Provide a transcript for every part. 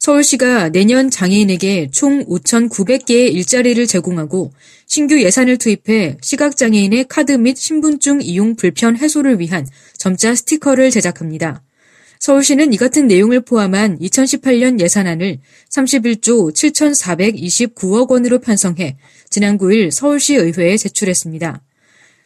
서울시가 내년 장애인에게 총 5,900개의 일자리를 제공하고 신규 예산을 투입해 시각장애인의 카드 및 신분증 이용 불편 해소를 위한 점자 스티커를 제작합니다. 서울시는 이 같은 내용을 포함한 2018년 예산안을 31조 7,429억 원으로 편성해 지난 9일 서울시 의회에 제출했습니다.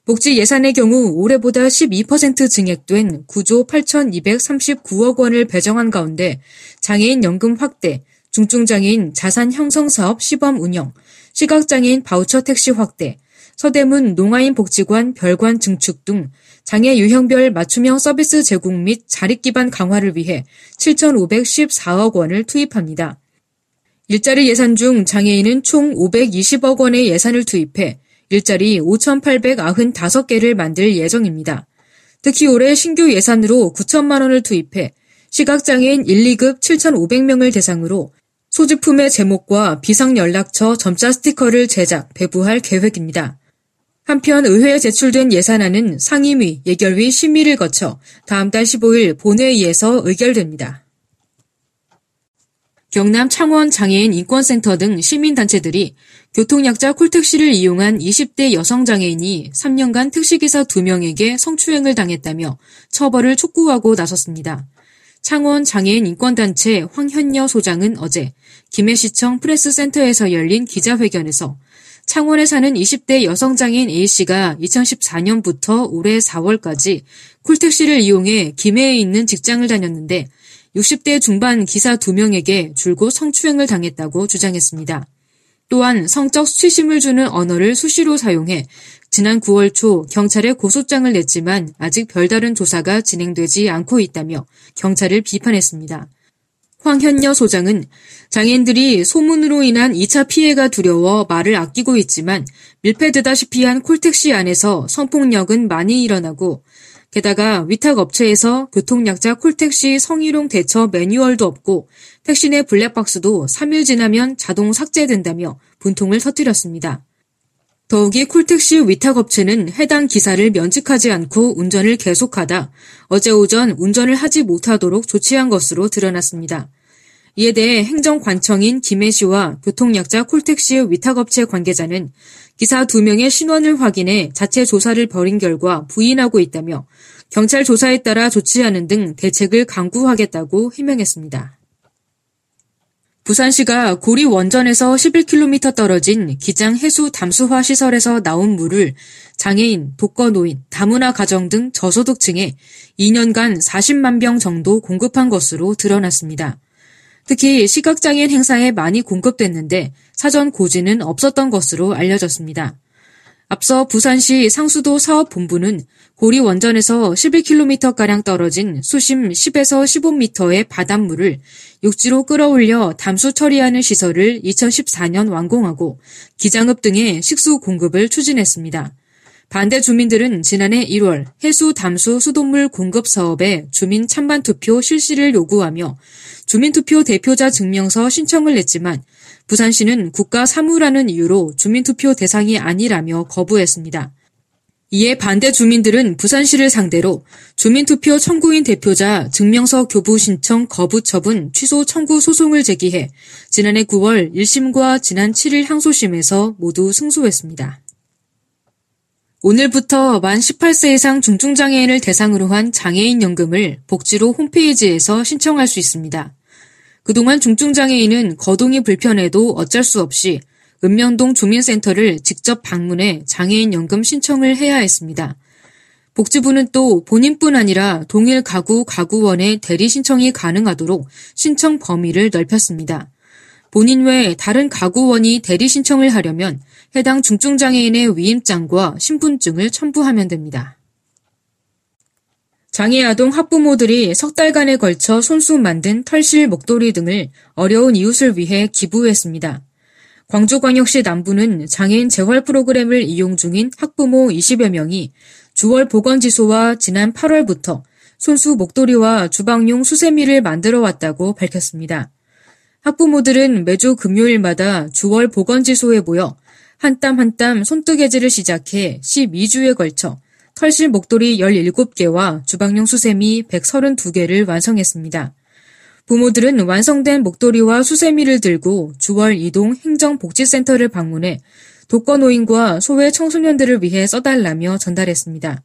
복지 예산의 경우 올해보다 12% 증액된 9조 8,239억 원을 배정한 가운데 장애인 연금 확대, 중증장애인 자산 형성 사업 시범 운영, 시각장애인 바우처 택시 확대, 서대문 농아인 복지관 별관 증축 등 장애 유형별 맞춤형 서비스 제공 및 자립 기반 강화를 위해 7,514억 원을 투입합니다. 일자리 예산 중 장애인은 총 520억 원의 예산을 투입해 일자리 5,895개를 만들 예정입니다. 특히 올해 신규 예산으로 9천만 원을 투입해 시각장애인 1, 2급 7,500명을 대상으로 소지품의 제목과 비상연락처 점자 스티커를 제작, 배부할 계획입니다. 한편 의회에 제출된 예산안은 상임위, 예결위 심의를 거쳐 다음 달 15일 본회의에서 의결됩니다. 경남 창원 장애인 인권센터 등 시민단체들이 교통약자 콜택시를 이용한 20대 여성 장애인이 3년간 택시기사 2명에게 성추행을 당했다며 처벌을 촉구하고 나섰습니다. 창원 장애인 인권단체 황현여 소장은 어제 김해시청 프레스센터에서 열린 기자회견에서 창원에 사는 20대 여성 장애인 A씨가 2014년부터 올해 4월까지 콜택시를 이용해 김해에 있는 직장을 다녔는데 60대 중반 기사 2명에게 줄곧 성추행을 당했다고 주장했습니다. 또한 성적 수치심을 주는 언어를 수시로 사용해 지난 9월 초 경찰에 고소장을 냈지만 아직 별다른 조사가 진행되지 않고 있다며 경찰을 비판했습니다. 황현여 소장은 장애인들이 소문으로 인한 2차 피해가 두려워 말을 아끼고 있지만 밀폐되다시피 한 콜택시 안에서 성폭력은 많이 일어나고 게다가 위탁 업체에서 교통약자 콜택시 성희롱 대처 매뉴얼도 없고 택시 내 블랙박스도 3일 지나면 자동 삭제된다며 분통을 터뜨렸습니다. 더욱이 콜택시 위탁업체는 해당 기사를 면직하지 않고 운전을 계속하다 어제 오전 운전을 하지 못하도록 조치한 것으로 드러났습니다. 이에 대해 행정관청인 김해시와 교통약자 콜택시의 위탁업체 관계자는 기사 2명의 신원을 확인해 자체 조사를 벌인 결과 부인하고 있다며 경찰 조사에 따라 조치하는 등 대책을 강구하겠다고 해명했습니다. 부산시가 고리 원전에서 11km 떨어진 기장 해수 담수화 시설에서 나온 물을 장애인, 독거노인, 다문화 가정 등 저소득층에 2년간 40만 병 정도 공급한 것으로 드러났습니다. 특히 시각장애인 행사에 많이 공급됐는데 사전 고지는 없었던 것으로 알려졌습니다. 앞서 부산시 상수도 사업본부는 고리 원전에서 11km가량 떨어진 수심 10에서 15m의 바닷물을 육지로 끌어올려 담수 처리하는 시설을 2014년 완공하고 기장읍 등의 식수 공급을 추진했습니다. 반대 주민들은 지난해 1월 해수 담수 수돗물 공급 사업에 주민 찬반 투표 실시를 요구하며 주민투표 대표자 증명서 신청을 냈지만 부산시는 국가 사무라는 이유로 주민투표 대상이 아니라며 거부했습니다. 이에 반대 주민들은 부산시를 상대로 주민투표 청구인 대표자 증명서 교부 신청 거부 처분 취소 청구 소송을 제기해 지난해 9월 1심과 지난 7일 항소심에서 모두 승소했습니다. 오늘부터 만 18세 이상 중증장애인을 대상으로 한 장애인 연금을 복지로 홈페이지에서 신청할 수 있습니다. 그동안 중증장애인은 거동이 불편해도 어쩔 수 없이 읍면동 주민센터를 직접 방문해 장애인 연금 신청을 해야 했습니다. 복지부는 또 본인뿐 아니라 동일 가구 가구원의 대리 신청이 가능하도록 신청 범위를 넓혔습니다. 본인 외 다른 가구원이 대리 신청을 하려면 해당 중증장애인의 위임장과 신분증을 첨부하면 됩니다. 장애아동 학부모들이 석 달간에 걸쳐 손수 만든 털실 목도리 등을 어려운 이웃을 위해 기부했습니다. 광주광역시 남부는 장애인 재활 프로그램을 이용 중인 학부모 20여 명이 주월 보건지소와 지난 8월부터 손수 목도리와 주방용 수세미를 만들어 왔다고 밝혔습니다. 학부모들은 매주 금요일마다 주월 보건지소에 모여 한 땀 한 땀 손뜨개질을 시작해 12주에 걸쳐 털실 목도리 17개와 주방용 수세미 132개를 완성했습니다. 부모들은 완성된 목도리와 수세미를 들고 주월 이동 행정복지센터를 방문해 독거노인과 소외 청소년들을 위해 써달라며 전달했습니다.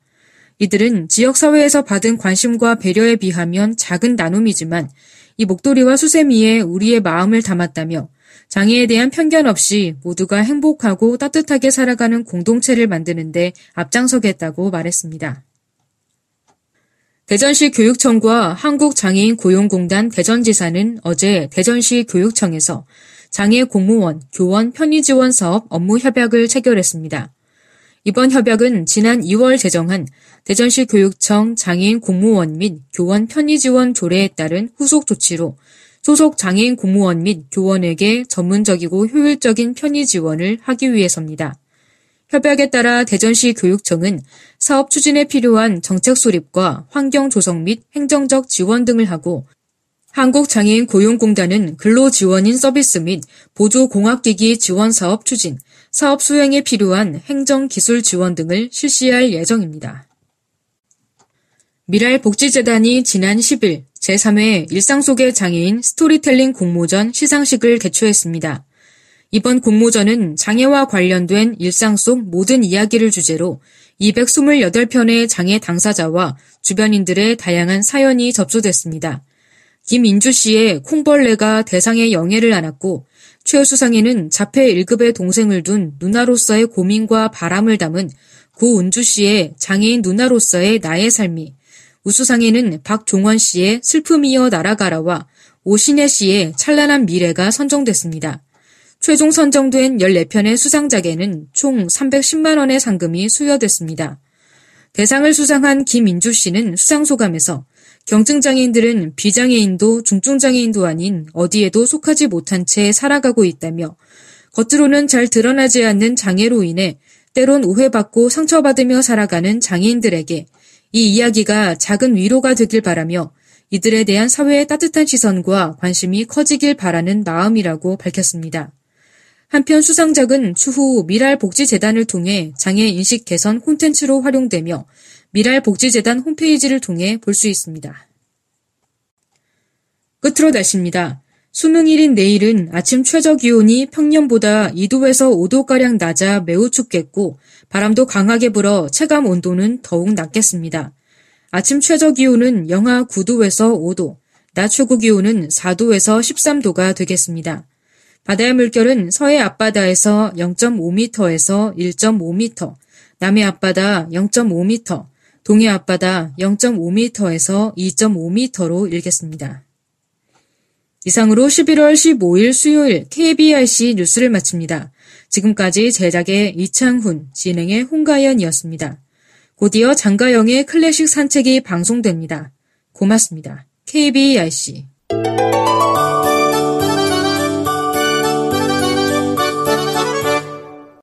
이들은 지역사회에서 받은 관심과 배려에 비하면 작은 나눔이지만 이 목도리와 수세미에 우리의 마음을 담았다며 장애에 대한 편견 없이 모두가 행복하고 따뜻하게 살아가는 공동체를 만드는데 앞장서겠다고 말했습니다. 대전시 교육청과 한국장애인 고용공단 대전지사는 어제 대전시 교육청에서 장애 공무원, 교원 편의 지원 사업 업무 협약을 체결했습니다. 이번 협약은 지난 2월 제정한 대전시 교육청 장애인 공무원 및 교원 편의 지원 조례에 따른 후속 조치로 소속 장애인 공무원 및 교원에게 전문적이고 효율적인 편의 지원을 하기 위해서입니다. 협약에 따라 대전시 교육청은 사업 추진에 필요한 정책 수립과 환경 조성 및 행정적 지원 등을 하고 한국장애인 고용공단은 근로지원인 서비스 및 보조공학기기 지원 사업 추진, 사업 수행에 필요한 행정기술 지원 등을 실시할 예정입니다. 미랄복지재단이 지난 10일 제3회 일상 속의 장애인 스토리텔링 공모전 시상식을 개최했습니다. 이번 공모전은 장애와 관련된 일상 속 모든 이야기를 주제로 228편의 장애 당사자와 주변인들의 다양한 사연이 접수됐습니다. 김인주 씨의 콩벌레가 대상의 영예를 안았고 최우수상에는 자폐 1급의 동생을 둔 누나로서의 고민과 바람을 담은 구은주 씨의 장애인 누나로서의 나의 삶이 우수상에는 박종원 씨의 슬픔이여 날아가라와 오신혜 씨의 찬란한 미래가 선정됐습니다. 최종 선정된 14편의 수상작에는 총 310만원의 상금이 수여됐습니다. 대상을 수상한 김인주 씨는 수상소감에서 경증장애인들은 비장애인도 중증장애인도 아닌 어디에도 속하지 못한 채 살아가고 있다며 겉으로는 잘 드러나지 않는 장애로 인해 때론 오해받고 상처받으며 살아가는 장애인들에게 이 이야기가 작은 위로가 되길 바라며 이들에 대한 사회의 따뜻한 시선과 관심이 커지길 바라는 마음이라고 밝혔습니다. 한편 수상작은 추후 미랄복지재단을 통해 장애 인식 개선 콘텐츠로 활용되며 미랄복지재단 홈페이지를 통해 볼 수 있습니다. 끝으로 날씨입니다. 수능일인 내일은 아침 최저 기온이 평년보다 2도에서 5도가량 낮아 매우 춥겠고 바람도 강하게 불어 체감 온도는 더욱 낮겠습니다. 아침 최저 기온은 영하 9도에서 5도, 낮 최고 기온은 4도에서 13도가 되겠습니다. 바다의 물결은 서해 앞바다에서 0.5m에서 1.5m, 남해 앞바다 0.5m, 동해 앞바다 0.5m에서 2.5m로 일겠습니다. 이상으로 11월 15일 수요일 KBRC 뉴스를 마칩니다. 지금까지 제작의 이창훈, 진행의 홍가연이었습니다. 곧이어 장가영의 클래식 산책이 방송됩니다. 고맙습니다. KBRC